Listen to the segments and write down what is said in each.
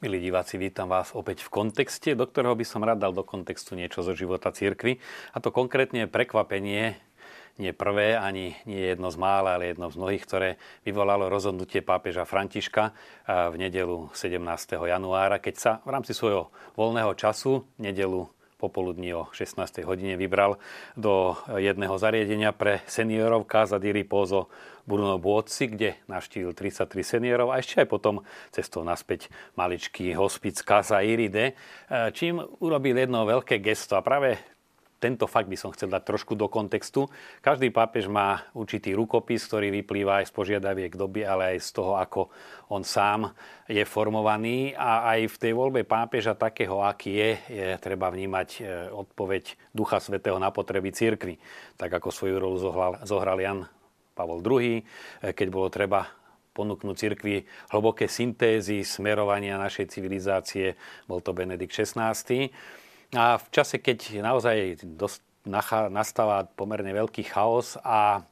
Milí diváci, vítam vás opäť v kontexte, do ktorého by som rád dal do kontextu niečo zo života cirkvy. A to konkrétne prekvapenie, nie prvé, ani nie jedno z mála, ale jedno z mnohých, ktoré vyvolalo rozhodnutie pápeža Františka v nedelu 17. januára, keď sa v rámci svojho voľného času, nedelu popoludní o 16. hodine vybral do jedného zariadenia pre seniorov Casa di Riposo Bruno Buozzi, kde navštívil 33 seniorov a ešte aj potom cestou naspäť maličký hospic Casa Iride, čím urobil jedno veľké gesto a práve tento fakt by som chcel dať trošku do kontextu. Každý pápež má určitý rukopis, ktorý vyplýva aj z požiadaviek doby, ale aj z toho, ako on sám je formovaný. A aj v tej voľbe pápeža takého, aký je, je treba vnímať e, odpoveď Ducha Svetého na potreby cirkvi. Tak ako svoju rolu zohral, zohral Jan Pavol II, e, keď bolo treba ponúknuť cirkvi hlboké syntézy smerovania našej civilizácie. Bol to Benedikt XVI. A v čase, keď naozaj dosť nastáva pomerne veľký chaos a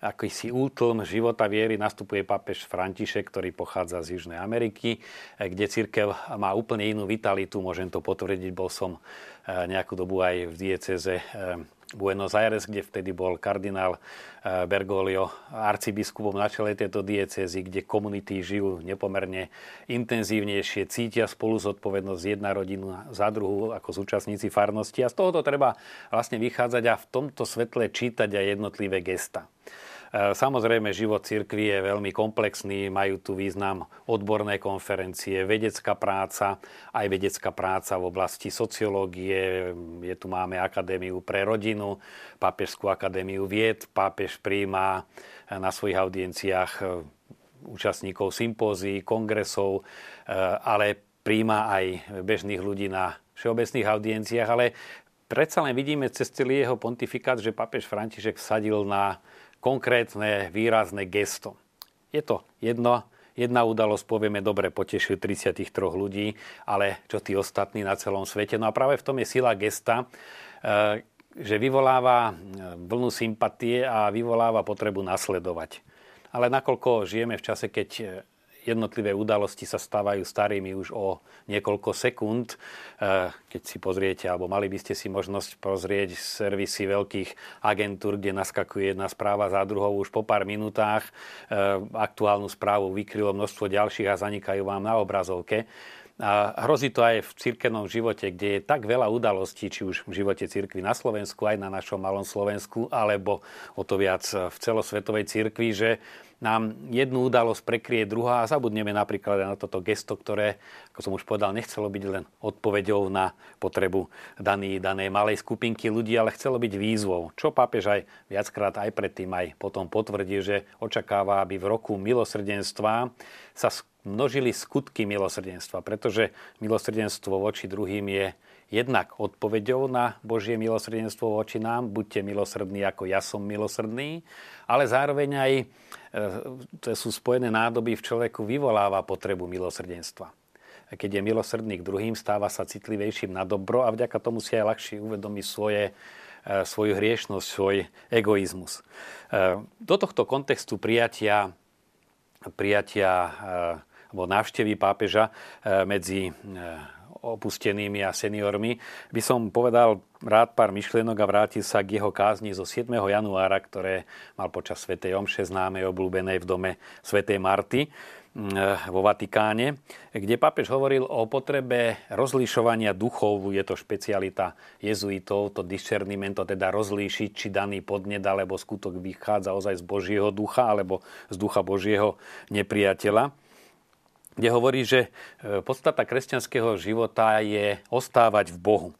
akýsi útlm života viery nastupuje pápež František, ktorý pochádza z Južnej Ameriky, kde církev má úplne inú vitalitu. Môžem to potvrdiť, bol som eh, nejakú dobu aj v dieceze eh, Buenos Aires, kde vtedy bol kardinál eh, Bergoglio arcibiskupom na čele tejto diecezy, kde komunity žijú nepomerne intenzívnejšie, cítia spolu zodpovednosť jedna rodina za druhú ako súčasníci farnosti a z tohoto treba vlastne vychádzať a v tomto svetle čítať aj jednotlivé gesta. E, samozrejme, život cirkvi je veľmi komplexný, majú tu význam odborné konferencie, vedecká práca, aj vedecká práca v oblasti sociológie. Je tu máme Akadémiu pre rodinu, Pápežskú akadémiu vied. Pápež príjma na svojich audienciách e, účastníkov sympózií, kongresov, e, ale príjma aj bežných ľudí na všeobecných audienciách, ale predsa len vidíme cez celý jeho pontifikát, že pápež František vsadil na konkrétne, výrazné gesto. Je to jedno, jedna udalosť, povieme, dobre, potešil 33 ľudí, ale čo tí ostatní na celom svete. No a práve v tom je sila gesta, e, že vyvoláva e, vlnu sympatie a vyvoláva potrebu nasledovať. Ale nakoľko žijeme v čase, keď e, jednotlivé udalosti sa stávajú starými už o niekoľko sekúnd. Eh, keď si pozriete, alebo mali by ste si možnosť pozrieť servisy veľkých agentúr, kde naskakuje jedna správa za druhou už po pár minútach. Eh, aktuálnu správu vykrylo množstvo ďalších a zanikajú vám na obrazovke. A hrozí to aj v cirkevnom živote, kde je tak veľa udalostí, či už v živote cirkvi na Slovensku, aj na našom malom Slovensku, alebo o to viac v celosvetovej cirkvi, že nám jednu udalosť prekrie druhá a zabudneme napríklad na toto gesto, ktoré, ako som už povedal, nechcelo byť len odpoveďou na potrebu daný, danej malej skupinky ľudí, ale chcelo byť výzvou. Čo pápež aj viackrát aj predtým aj potom potvrdí, že očakáva, aby v roku milosrdenstva sa množili skutky milosrdenstva, pretože milosrdenstvo voči druhým je jednak odpoveďou na Božie milosrdenstvo voči nám, buďte milosrdní ako ja som milosrdný, ale zároveň aj e, to sú spojené nádoby v človeku vyvoláva potrebu milosrdenstva. Keď je milosrdný k druhým, stáva sa citlivejším na dobro a vďaka tomu si aj ľahšie uvedomí svoje, e, svoju hriešnosť, svoj egoizmus. E, do tohto kontextu prijatia, prijatia alebo návštevy pápeža medzi opustenými a seniormi, by som povedal rád pár myšlienok a vrátil sa k jeho kázni zo 7. januára, ktoré mal počas svätej Omše známej obľúbenej v dome svätej Marty mm, vo Vatikáne, kde pápež hovoril o potrebe rozlišovania duchov, je to špecialita jezuitov, to discernimento, teda rozlíšiť, či daný podnet alebo skutok vychádza ozaj z Božieho ducha alebo z ducha Božieho nepriateľa kde hovorí, že e, podstata kresťanského života je ostávať v Bohu.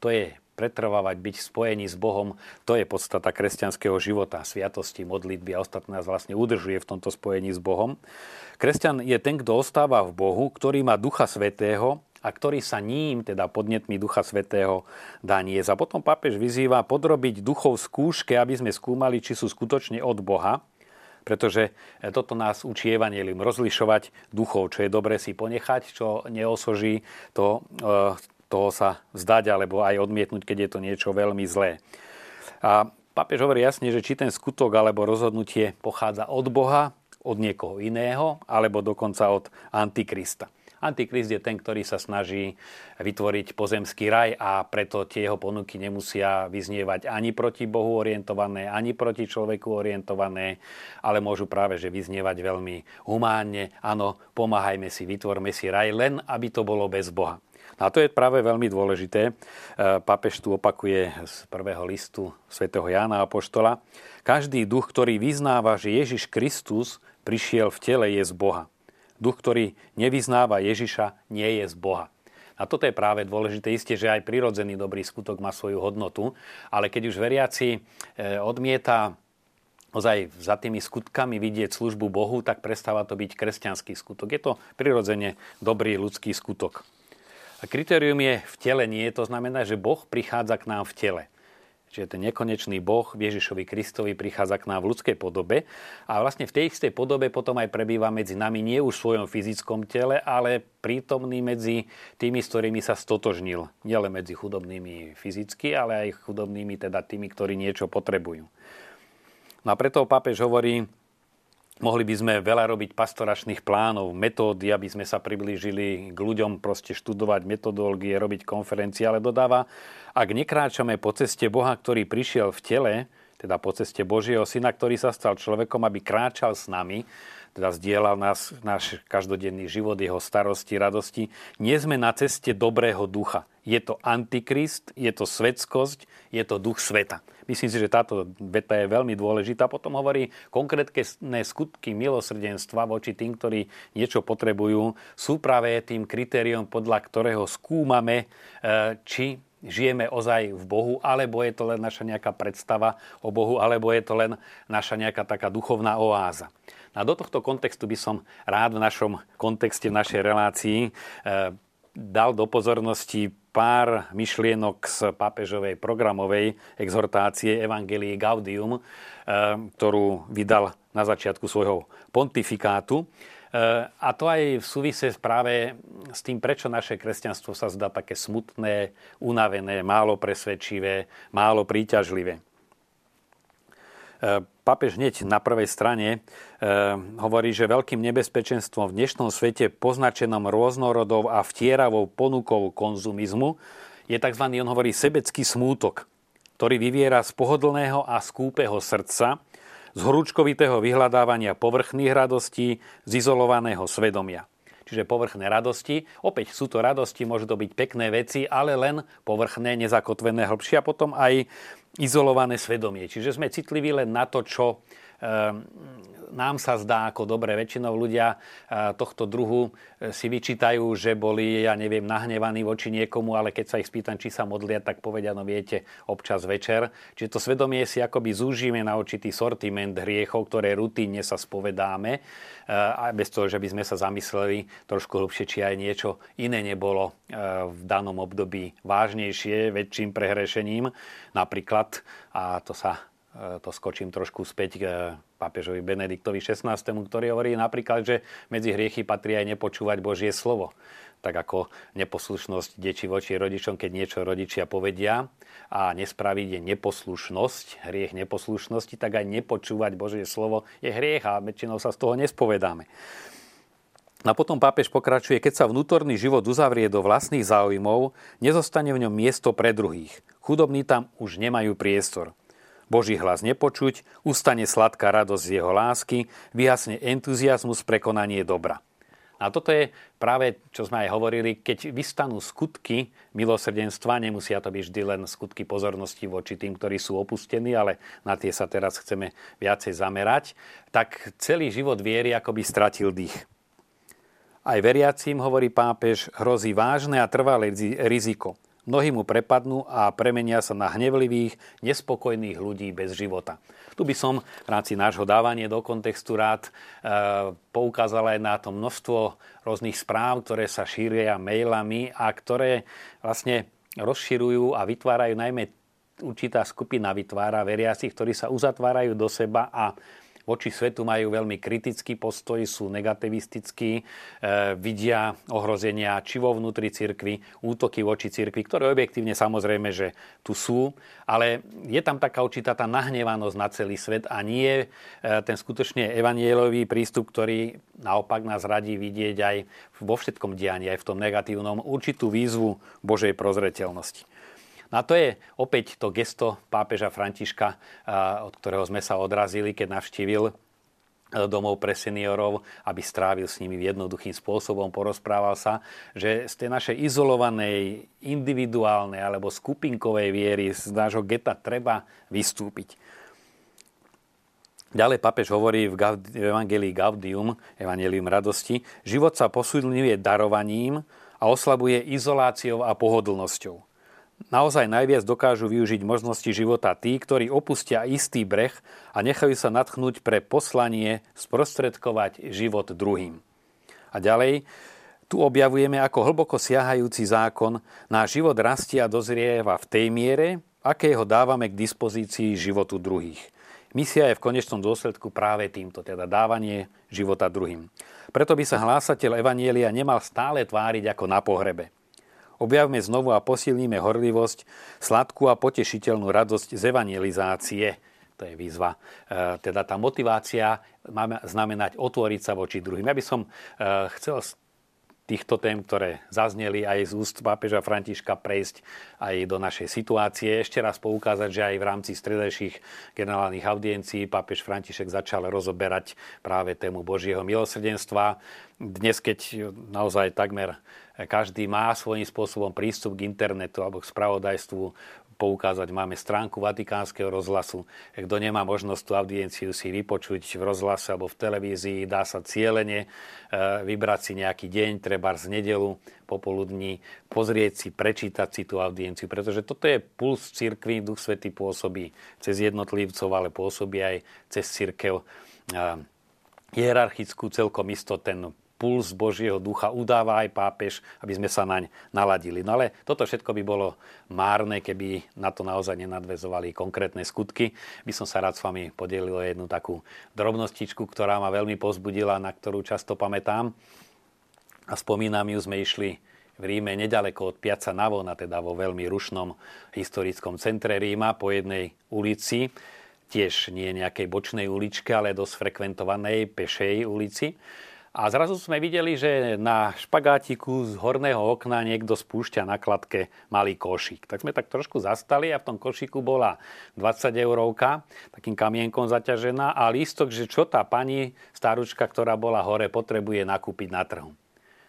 To je pretrvávať, byť v spojení s Bohom, to je podstata kresťanského života, sviatosti, modlitby a ostatné nás vlastne udržuje v tomto spojení s Bohom. Kresťan je ten, kto ostáva v Bohu, ktorý má Ducha Svetého a ktorý sa ním, teda podnetmi Ducha Svetého, dá niesť. A potom pápež vyzýva podrobiť duchov skúške, aby sme skúmali, či sú skutočne od Boha pretože e, toto nás učí Evangelium rozlišovať duchov, čo je dobre si ponechať, čo neosoží, to, e, toho sa vzdať alebo aj odmietnúť, keď je to niečo veľmi zlé. A papež hovorí jasne, že či ten skutok alebo rozhodnutie pochádza od Boha, od niekoho iného, alebo dokonca od Antikrista. Antikrist je ten, ktorý sa snaží vytvoriť pozemský raj a preto tie jeho ponuky nemusia vyznievať ani proti Bohu orientované, ani proti človeku orientované, ale môžu práve že vyznievať veľmi humánne. Áno, pomáhajme si, vytvorme si raj, len aby to bolo bez Boha. A to je práve veľmi dôležité. E, Papež tu opakuje z prvého listu svätého Jána Apoštola. Každý duch, ktorý vyznáva, že Ježiš Kristus prišiel v tele, je z Boha. Duch, ktorý nevyznáva Ježiša, nie je z Boha. A toto je práve dôležité. Isté, že aj prirodzený dobrý skutok má svoju hodnotu, ale keď už veriaci e, odmieta ozaj za tými skutkami vidieť službu Bohu, tak prestáva to byť kresťanský skutok. Je to prirodzene dobrý ľudský skutok. A kritérium je vtelenie, to znamená, že Boh prichádza k nám v tele. Čiže ten nekonečný Boh Ježišovi Kristovi prichádza k nám v ľudskej podobe a vlastne v tej istej podobe potom aj prebýva medzi nami nie už v svojom fyzickom tele, ale prítomný medzi tými, s ktorými sa stotožnil. Nielen medzi chudobnými fyzicky, ale aj chudobnými, teda tými, ktorí niečo potrebujú. No a preto pápež hovorí, Mohli by sme veľa robiť pastoračných plánov, metódy, aby sme sa priblížili k ľuďom, proste študovať metodológie, robiť konferencie, ale dodáva, ak nekráčame po ceste Boha, ktorý prišiel v tele, teda po ceste Božieho Syna, ktorý sa stal človekom, aby kráčal s nami, teda zdieľal nás, náš každodenný život, jeho starosti, radosti. Nie sme na ceste dobrého ducha. Je to antikrist, je to svetskosť, je to duch sveta. Myslím si, že táto veta je veľmi dôležitá. Potom hovorí, konkrétne skutky milosrdenstva voči tým, ktorí niečo potrebujú, sú práve tým kritériom, podľa ktorého skúmame, e, či žijeme ozaj v Bohu, alebo je to len naša nejaká predstava o Bohu, alebo je to len naša nejaká taká duchovná oáza. A do tohto kontextu by som rád v našom kontexte, v našej relácii e, dal do pozornosti pár myšlienok z pápežovej programovej exhortácie Evangelii Gaudium, eh, ktorú vydal na začiatku svojho pontifikátu. Eh, a to aj v súvise práve s tým, prečo naše kresťanstvo sa zdá také smutné, unavené, málo presvedčivé, málo príťažlivé. Eh, Papež hneď na prvej strane e, hovorí, že veľkým nebezpečenstvom v dnešnom svete poznačenom rôznorodou a vtieravou ponukou konzumizmu je tzv. on hovorí sebecký smútok, ktorý vyviera z pohodlného a skúpeho srdca, z horúčkovitého vyhľadávania povrchných radostí, z izolovaného svedomia. Čiže povrchné radosti. Opäť sú to radosti, môžu to byť pekné veci, ale len povrchné, nezakotvené hĺbšie a potom aj izolované svedomie. Čiže sme citliví len na to, čo nám sa zdá ako dobre. Väčšinou ľudia eh, tohto druhu eh, si vyčítajú, že boli, ja neviem, nahnevaní voči niekomu, ale keď sa ich spýtam, či sa modlia, tak povedia, no viete, občas večer. Čiže to svedomie si akoby zúžime na určitý sortiment hriechov, ktoré rutíne sa spovedáme, eh, a bez toho, že by sme sa zamysleli trošku hlbšie, či aj niečo iné nebolo v danom období vážnejšie, väčším prehrešením. Napríklad, a to sa E, to skočím trošku späť k pápežovi Benediktovi XVI, ktorý hovorí napríklad, že medzi hriechy patrí aj nepočúvať Božie slovo. Tak ako neposlušnosť deči voči rodičom, keď niečo rodičia povedia a nespraviť je neposlušnosť, hriech neposlušnosti, tak aj nepočúvať Božie slovo je hriech a väčšinou sa z toho nespovedáme. A potom pápež pokračuje, keď sa vnútorný život uzavrie do vlastných záujmov, nezostane v ňom miesto pre druhých. Chudobní tam už nemajú priestor. Boží hlas nepočuť, ustane sladká radosť z jeho lásky, vyhasne entuziasmus, prekonanie dobra. A toto je práve, čo sme aj hovorili, keď vystanú skutky milosrdenstva, nemusia to byť vždy len skutky pozornosti voči tým, ktorí sú opustení, ale na tie sa teraz chceme viacej zamerať, tak celý život viery akoby stratil dých. Aj veriacím, hovorí pápež, hrozí vážne a trvalé riziko. Mnohí mu prepadnú a premenia sa na hnevlivých, nespokojných ľudí bez života. Tu by som v rámci nášho dávania do kontextu rád e, poukázal aj na to množstvo rôznych správ, ktoré sa šíria mailami a ktoré vlastne rozširujú a vytvárajú najmä určitá skupina vytvára veriacich, ktorí sa uzatvárajú do seba a voči svetu majú veľmi kritický postoj, sú negativistickí, e, vidia ohrozenia či vo vnútri cirkvi, útoky voči cirkvi, ktoré objektívne samozrejme, že tu sú, ale je tam taká určitá tá nahnevanosť na celý svet a nie e, ten skutočne evanielový prístup, ktorý naopak nás radí vidieť aj vo všetkom dianí, aj v tom negatívnom, určitú výzvu Božej prozreteľnosti. No a to je opäť to gesto pápeža Františka, od ktorého sme sa odrazili, keď navštívil e, domov pre seniorov, aby strávil s nimi jednoduchým spôsobom, porozprával sa, že z tej našej izolovanej, individuálnej alebo skupinkovej viery z nášho geta treba vystúpiť. Ďalej papež hovorí v, Evangelii Gaudium, Evangelium radosti, život sa posilňuje darovaním a oslabuje izoláciou a pohodlnosťou. Naozaj najviac dokážu využiť možnosti života tí, ktorí opustia istý breh a nechajú sa natchnúť pre poslanie sprostredkovať život druhým. A ďalej, tu objavujeme, ako hlboko siahajúci zákon náš život rastie a dozrieva v tej miere, akého dávame k dispozícii životu druhých. Misia je v konečnom dôsledku práve týmto, teda dávanie života druhým. Preto by sa hlásateľ Evanielia nemal stále tváriť ako na pohrebe. Objavme znovu a posilníme horlivosť, sladkú a potešiteľnú radosť z evangelizácie. To je výzva. E, teda tá motivácia má znamenať otvoriť sa voči druhým. Ja by som e, chcel týchto tém, ktoré zazneli aj z úst pápeža Františka prejsť aj do našej situácie. Ešte raz poukázať, že aj v rámci stredajších generálnych audiencií pápež František začal rozoberať práve tému Božieho milosrdenstva. Dnes, keď naozaj takmer každý má svojím spôsobom prístup k internetu alebo k spravodajstvu poukázať. Máme stránku Vatikánskeho rozhlasu. Kto nemá možnosť tú audienciu si vypočuť v rozhlase alebo v televízii, dá sa cieľene e, vybrať si nejaký deň, treba z nedelu, popoludní, pozrieť si, prečítať si tú audienciu, pretože toto je puls cirkvi, Duch Svetý pôsobí cez jednotlivcov, ale pôsobí aj cez cirkev e, hierarchickú celkom isto ten puls Božieho ducha udáva aj pápež, aby sme sa naň naladili. No ale toto všetko by bolo márne, keby na to naozaj nenadvezovali konkrétne skutky. By som sa rád s vami podelil o jednu takú drobnostičku, ktorá ma veľmi pozbudila, na ktorú často pamätám. A spomínam ju, sme išli v Ríme nedaleko od Piazza Navona, teda vo veľmi rušnom historickom centre Ríma, po jednej ulici, tiež nie nejakej bočnej uličke, ale dosť frekventovanej pešej ulici. A zrazu sme videli, že na špagátiku z horného okna niekto spúšťa na kladke malý košík. Tak sme tak trošku zastali a v tom košíku bola 20 eurovka, takým kamienkom zaťažená a lístok, že čo tá pani staručka, ktorá bola hore, potrebuje nakúpiť na trhu.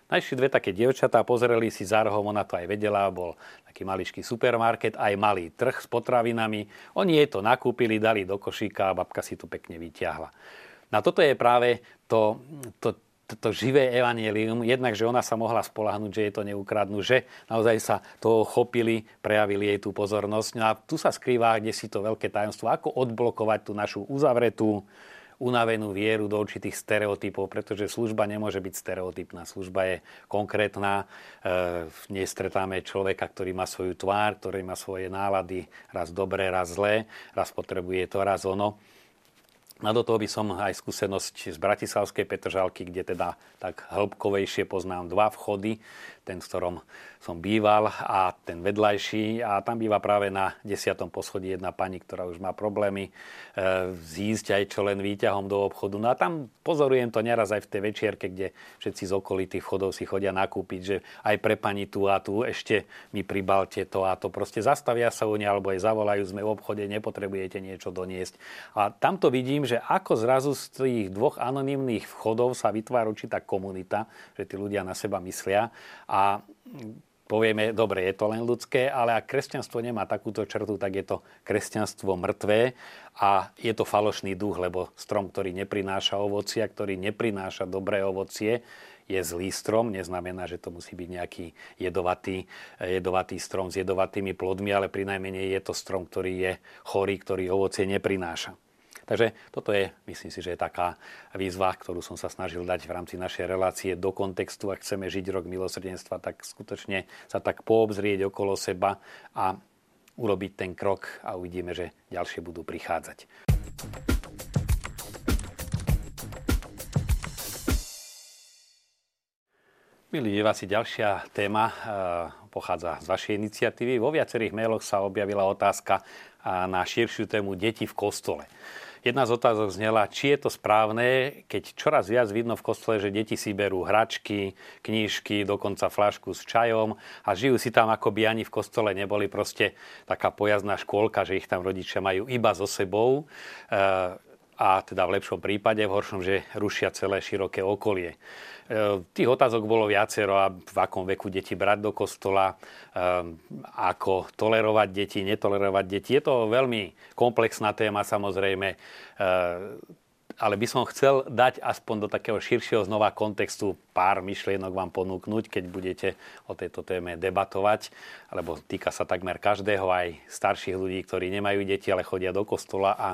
Najšli dve také dievčatá, pozreli si za rohom, ona to aj vedela, bol taký maličký supermarket, aj malý trh s potravinami. Oni jej to nakúpili, dali do košíka a babka si to pekne vyťahla. Na toto je práve to, to, toto živé evanelium, jednak, že ona sa mohla spolahnuť, že jej to neukradnú, že naozaj sa toho chopili, prejavili jej tú pozornosť. No a tu sa skrýva, kde si to veľké tajomstvo, ako odblokovať tú našu uzavretú, unavenú vieru do určitých stereotypov, pretože služba nemôže byť stereotypná. Služba je konkrétna. E, nestretáme človeka, ktorý má svoju tvár, ktorý má svoje nálady, raz dobré, raz zlé, raz potrebuje to, raz ono. A do toho by som aj skúsenosť z Bratislavskej Petržalky, kde teda tak hĺbkovejšie poznám dva vchody ten, v ktorom som býval a ten vedľajší. A tam býva práve na desiatom poschodí jedna pani, ktorá už má problémy e, zísť aj čo len výťahom do obchodu. No a tam pozorujem to neraz aj v tej večierke, kde všetci z okolitých vchodov si chodia nakúpiť, že aj pre pani tu a tu ešte mi pribalte to a to. Proste zastavia sa u ne alebo aj zavolajú, sme v obchode, nepotrebujete niečo doniesť. A tamto vidím, že ako zrazu z tých dvoch anonimných vchodov sa vytvára určitá komunita, že tí ľudia na seba myslia a a povieme, dobre, je to len ľudské, ale ak kresťanstvo nemá takúto črtu, tak je to kresťanstvo mŕtvé a je to falošný duch, lebo strom, ktorý neprináša ovocia, ktorý neprináša dobré ovocie, je zlý strom, neznamená, že to musí byť nejaký jedovatý, jedovatý strom s jedovatými plodmi, ale pri najmenej je to strom, ktorý je chorý, ktorý ovocie neprináša. Takže toto je, myslím si, že je taká výzva, ktorú som sa snažil dať v rámci našej relácie do kontextu. Ak chceme žiť rok milosrdenstva, tak skutočne sa tak poobzrieť okolo seba a urobiť ten krok a uvidíme, že ďalšie budú prichádzať. Milí diváci, ďalšia téma e, pochádza z vašej iniciatívy. Vo viacerých mailoch sa objavila otázka e, na širšiu tému deti v kostole. Jedna z otázok znela, či je to správne, keď čoraz viac vidno v kostole, že deti si berú hračky, knížky, dokonca flašku s čajom a žijú si tam, ako by ani v kostole neboli. Proste taká pojazdná škôlka, že ich tam rodičia majú iba so sebou. E, a teda v lepšom prípade, v horšom, že rušia celé široké okolie. E, tých otázok bolo viacero a v akom veku deti brať do kostola, e, ako tolerovať deti, netolerovať deti. Je to veľmi komplexná téma samozrejme, e, ale by som chcel dať aspoň do takého širšieho znova kontextu pár myšlienok vám ponúknuť, keď budete o tejto téme debatovať, lebo týka sa takmer každého, aj starších ľudí, ktorí nemajú deti, ale chodia do kostola a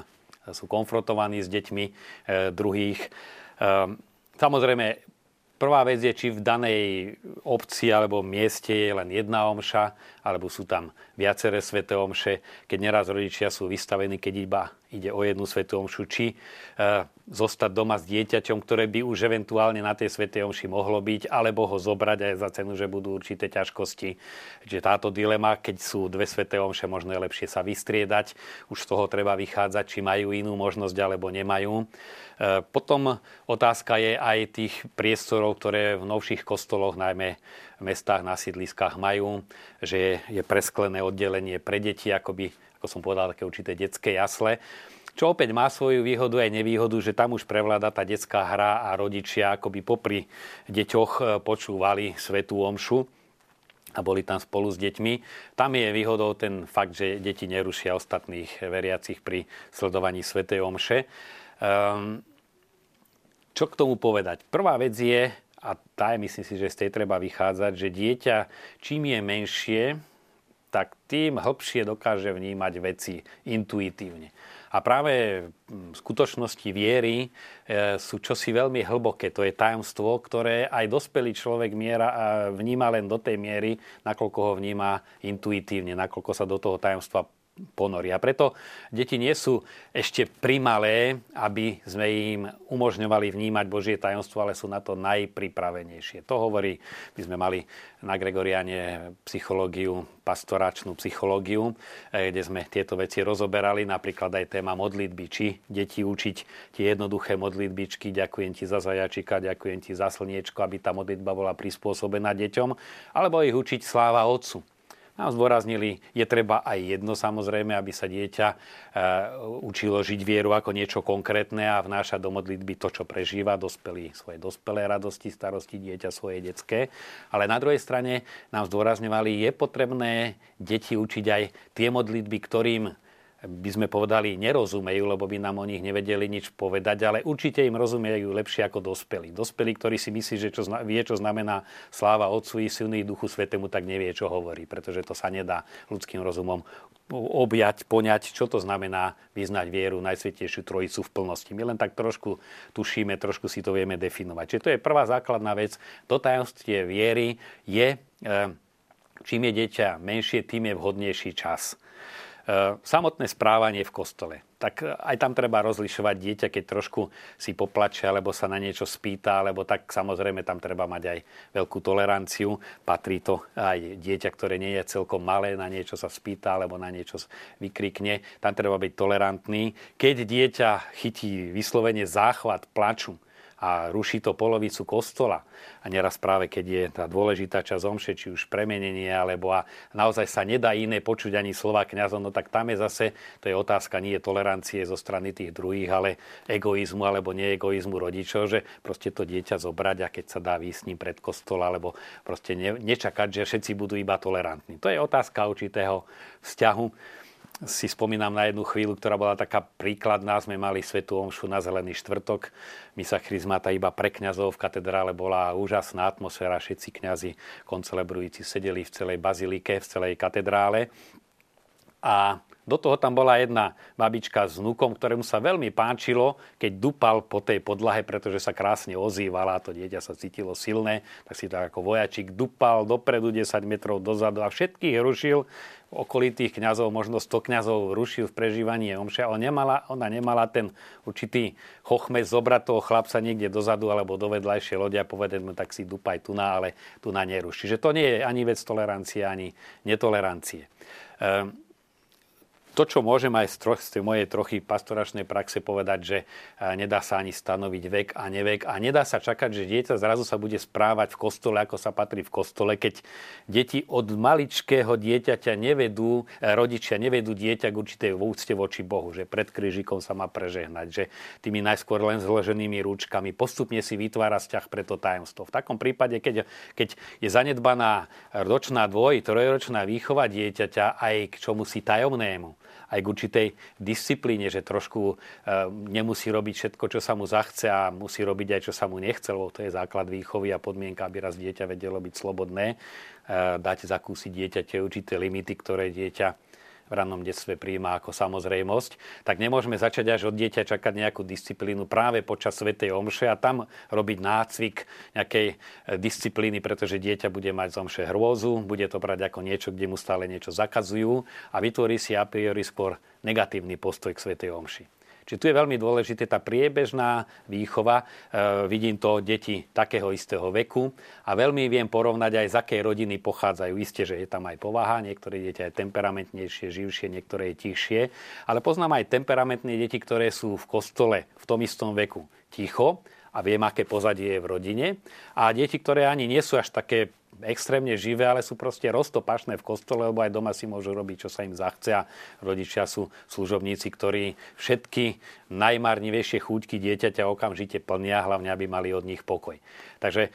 sú konfrontovaní s deťmi druhých. Samozrejme, Prvá vec je, či v danej obci alebo mieste je len jedna omša, alebo sú tam viaceré sveté omše, keď neraz rodičia sú vystavení, keď iba ide o jednu svetú omšu, či e, zostať doma s dieťaťom, ktoré by už eventuálne na tej svetej omši mohlo byť, alebo ho zobrať aj za cenu, že budú určité ťažkosti. Čiže táto dilema, keď sú dve sveté omše, možno je lepšie sa vystriedať. Už z toho treba vychádzať, či majú inú možnosť alebo nemajú. E, potom otázka je aj tých priestorov, ktoré v novších kostoloch, najmä v mestách na sídliskách majú, že je presklené oddelenie pre deti, akoby, ako som povedal, také určité detské jasle. Čo opäť má svoju výhodu aj nevýhodu, že tam už prevláda tá detská hra a rodičia akoby popri deťoch e, počúvali svetú omšu a boli tam spolu s deťmi. Tam je výhodou ten fakt, že deti nerušia ostatných veriacich pri sledovaní svetej omše. Um, čo k tomu povedať? Prvá vec je, a tá je, myslím si, že z tej treba vychádzať, že dieťa čím je menšie, tak tým hĺbšie dokáže vnímať veci intuitívne. A práve skutočnosti viery e, sú čosi veľmi hlboké. To je tajomstvo, ktoré aj dospelý človek miera vníma len do tej miery, nakoľko ho vníma intuitívne, nakoľko sa do toho tajomstva ponorí. A preto deti nie sú ešte primalé, aby sme im umožňovali vnímať Božie tajomstvo, ale sú na to najpripravenejšie. To hovorí, by sme mali na Gregoriane psychológiu, pastoračnú psychológiu, eh, kde sme tieto veci rozoberali, napríklad aj téma modlitby, či deti učiť tie jednoduché modlitbičky, ďakujem ti za zajačika, ďakujem ti za slniečko, aby tá modlitba bola prispôsobená deťom, alebo ich učiť sláva Otcu nám zdôraznili, je treba aj jedno samozrejme, aby sa dieťa e, učilo žiť vieru ako niečo konkrétne a vnášať do modlitby to, čo prežíva, dospelí svoje dospelé radosti, starosti, dieťa svoje detské. Ale na druhej strane nám zdôrazňovali, je potrebné deti učiť aj tie modlitby, ktorým by sme povedali, nerozumejú, lebo by nám o nich nevedeli nič povedať, ale určite im rozumejú lepšie ako dospelí. Dospelí, ktorí si myslí, že čo, vie, čo znamená sláva Otcu i Synu i Duchu Svetému, tak nevie, čo hovorí, pretože to sa nedá ľudským rozumom objať, poňať, čo to znamená vyznať vieru Najsvetejšiu Trojicu v plnosti. My len tak trošku tušíme, trošku si to vieme definovať. Čiže to je prvá základná vec. To tajomstie viery je, e, čím je dieťa menšie, tým je vhodnejší čas. E, samotné správanie v kostole. Tak aj tam treba rozlišovať dieťa, keď trošku si poplače, alebo sa na niečo spýta, alebo tak samozrejme tam treba mať aj veľkú toleranciu. Patrí to aj dieťa, ktoré nie je celkom malé, na niečo sa spýta, alebo na niečo vykrikne. Tam treba byť tolerantný. Keď dieťa chytí vyslovene záchvat plaču, a ruší to polovicu kostola. A neraz práve, keď je tá dôležitá časť omše, či už premenenie, alebo a naozaj sa nedá iné počuť ani slova kňazom, no tak tam je zase, to je otázka nie tolerancie zo strany tých druhých, ale egoizmu alebo neegoizmu rodičov, že proste to dieťa zobrať a keď sa dá výsť pred kostol, alebo proste ne, nečakať, že všetci budú iba tolerantní. To je otázka určitého vzťahu si spomínam na jednu chvíľu, ktorá bola taká príkladná. Sme mali svetú omšu na Zelený štvrtok. Misa chryzmata iba pre kňazov v katedrále bola úžasná atmosféra. Všetci kňazi koncelebrujúci sedeli v celej bazilike, v celej katedrále. A Do toho tam bola jedna babička s vnukom, ktorému sa veľmi páčilo, keď dupal po tej podlahe, pretože sa krásne ozývala, to dieťa sa cítilo silné, tak si tak ako vojačik dupal dopredu 10 metrov dozadu a všetkých rušil okolitých kňazov, možno 100 kňazov rušil v prežívaní omše, ale nemala, ona nemala ten určitý chochme zobrať toho chlapca niekde dozadu alebo do vedľajšie lode a povedať mu, tak si dupaj tu na, ale tu na neruš. Čiže to nie je ani vec tolerancie, ani netolerancie. Ehm, to, čo môžem aj z, troch, z tej mojej trochy pastoračnej praxe povedať, že nedá sa ani stanoviť vek a nevek a nedá sa čakať, že dieťa zrazu sa bude správať v kostole, ako sa patrí v kostole, keď deti od maličkého dieťaťa nevedú, e, rodičia nevedú dieťa k určitej úcte voči Bohu, že pred krížikom sa má prežehnať, že tými najskôr len zloženými rúčkami postupne si vytvára vzťah pre to tajomstvo. V takom prípade, keď, keď je zanedbaná ročná dvoj, trojročná výchova dieťaťa aj k čomu si tajomnému, aj k určitej disciplíne, že trošku e, nemusí robiť všetko, čo sa mu zachce a musí robiť aj, čo sa mu nechce, lebo to je základ výchovy a podmienka, aby raz dieťa vedelo byť slobodné, e, dať zakúsiť dieťa tie určité limity, ktoré dieťa v rannom detstve príjma ako samozrejmosť, tak nemôžeme začať až od dieťa čakať nejakú disciplínu práve počas Svetej Omše a tam robiť nácvik nejakej e, disciplíny, pretože dieťa bude mať z Omše hrôzu, bude to brať ako niečo, kde mu stále niečo zakazujú a vytvorí si a priori skôr negatívny postoj k Svetej Omši. Čiže tu je veľmi dôležité tá priebežná výchova. E, vidím to deti takého istého veku a veľmi viem porovnať aj z akej rodiny pochádzajú. Isté, že je tam aj povaha, niektoré dieťa je temperamentnejšie, živšie, niektoré je tichšie, ale poznám aj temperamentné deti, ktoré sú v kostole v tom istom veku ticho a viem, aké pozadie je v rodine. A deti, ktoré ani nie sú až také extrémne živé, ale sú proste roztopašné v kostole, lebo aj doma si môžu robiť, čo sa im zachce a rodičia sú služobníci, ktorí všetky najmarnivejšie chúťky dieťaťa okamžite plnia, hlavne aby mali od nich pokoj. Takže e,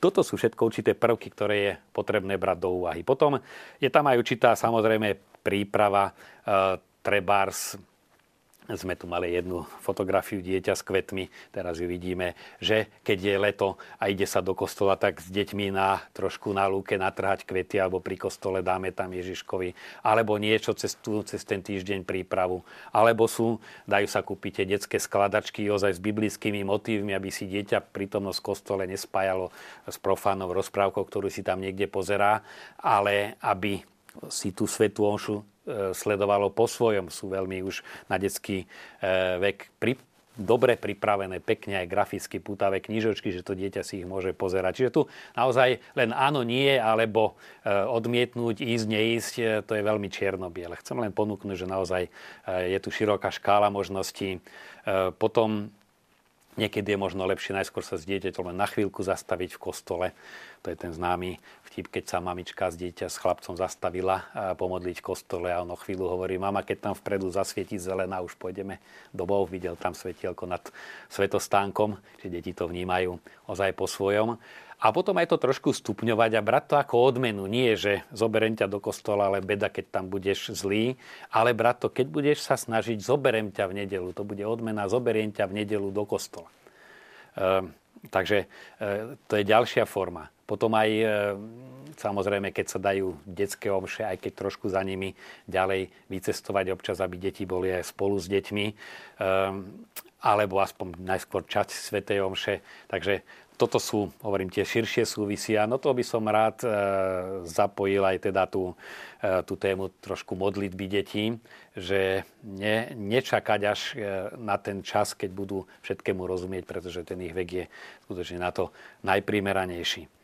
toto sú všetko určité prvky, ktoré je potrebné brať do úvahy. Potom je tam aj určitá samozrejme príprava e, trebárs sme tu mali jednu fotografiu dieťa s kvetmi, teraz ju vidíme, že keď je leto a ide sa do kostola, tak s deťmi na trošku na lúke natrhať kvety alebo pri kostole dáme tam Ježiškovi, alebo niečo cez, tú, cez ten týždeň prípravu. Alebo sú, dajú sa kúpiť detské skladačky ozaj s biblickými motívmi, aby si dieťa prítomnosť v kostole nespájalo s profánou rozprávkou, ktorú si tam niekde pozerá, ale aby si tú svetú omšu sledovalo po svojom. Sú veľmi už na detský e, vek pri, dobre pripravené, pekne aj graficky putavé knižočky, že to dieťa si ich môže pozerať. Čiže tu naozaj len áno, nie, alebo e, odmietnúť, ísť, neísť, to je veľmi čierno-biele. Chcem len ponúknuť, že naozaj je tu široká škála možností. Potom Niekedy je možno lepšie najskôr sa s dieťaťom len na chvíľku zastaviť v kostole. To je ten známy vtip, keď sa mamička z dieťa s chlapcom zastavila a pomodliť v kostole a ono chvíľu hovorí, mama, keď tam vpredu zasvieti zelená, už pôjdeme domov. Videl tam svetielko nad svetostánkom, že deti to vnímajú ozaj po svojom. A potom aj to trošku stupňovať a brať to ako odmenu. Nie, že zoberiem ťa do kostola, ale beda, keď tam budeš zlý. Ale brať to, keď budeš sa snažiť, zoberiem ťa v nedelu. To bude odmena, zoberiem ťa v nedelu do kostola. E, takže e, to je ďalšia forma. Potom aj e, samozrejme, keď sa dajú detské omše, aj keď trošku za nimi ďalej vycestovať občas, aby deti boli aj spolu s deťmi, e, alebo aspoň najskôr časť Svetej omše. Takže toto sú, hovorím, tie širšie súvisia. No to by som rád e, zapojil aj teda tú, e, tú tému trošku modlitby detí, že ne, nečakať až na ten čas, keď budú všetkému rozumieť, pretože ten ich vek je skutočne na to najprimeranejší.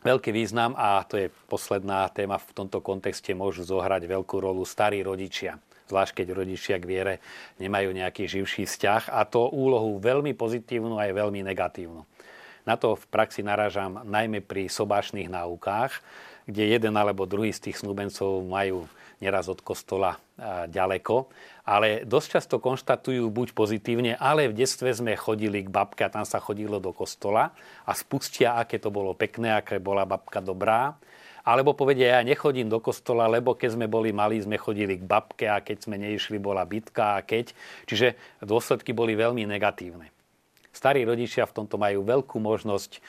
Veľký význam, a to je posledná téma v tomto kontexte, môžu zohrať veľkú rolu starí rodičia zvlášť keď rodičia k viere nemajú nejaký živší vzťah a to úlohu veľmi pozitívnu aj veľmi negatívnu. Na to v praxi narážam najmä pri sobášnych náukách, kde jeden alebo druhý z tých snúbencov majú neraz od kostola ďaleko, ale dosť často konštatujú buď pozitívne, ale v detstve sme chodili k babke a tam sa chodilo do kostola a spustia, aké to bolo pekné, aké bola babka dobrá. Alebo povedia, ja nechodím do kostola, lebo keď sme boli malí, sme chodili k babke a keď sme neišli, bola bitka a keď. Čiže dôsledky boli veľmi negatívne. Starí rodičia v tomto majú veľkú možnosť e,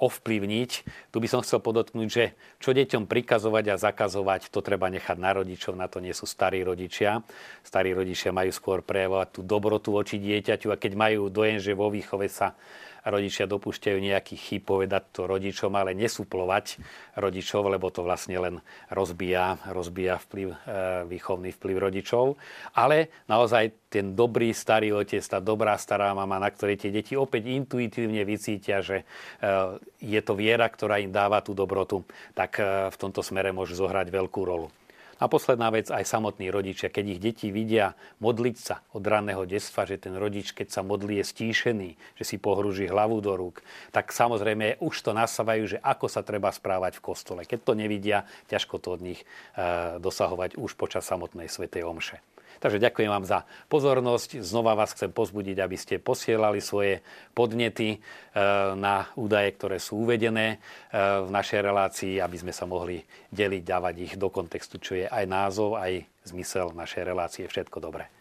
ovplyvniť. Tu by som chcel podotknúť, že čo deťom prikazovať a zakazovať, to treba nechať na rodičov, na to nie sú starí rodičia. Starí rodičia majú skôr prejavovať tú dobrotu voči dieťaťu a keď majú dojem, že vo výchove sa rodičia dopúšťajú nejaký chyb, povedať to rodičom, ale nesuplovať rodičov, lebo to vlastne len rozbíja, rozbíja vplyv, e, výchovný vplyv rodičov. Ale naozaj ten dobrý starý otec, tá dobrá stará mama, na ktorej tie deti opäť intuitívne vycítia, že e, je to viera, ktorá im dáva tú dobrotu, tak e, v tomto smere môže zohrať veľkú rolu. A posledná vec, aj samotní rodičia, keď ich deti vidia modliť sa od ranného detstva, že ten rodič, keď sa modlí, je stíšený, že si pohrúži hlavu do rúk, tak samozrejme už to nasávajú, že ako sa treba správať v kostole. Keď to nevidia, ťažko to od nich e, dosahovať už počas samotnej svetej omše. Takže ďakujem vám za pozornosť. Znova vás chcem pozbudiť, aby ste posielali svoje podnety e, na údaje, ktoré sú uvedené e, v našej relácii, aby sme sa mohli deliť, dávať ich do kontextu, čo je aj názov, aj zmysel našej relácie. Všetko dobré.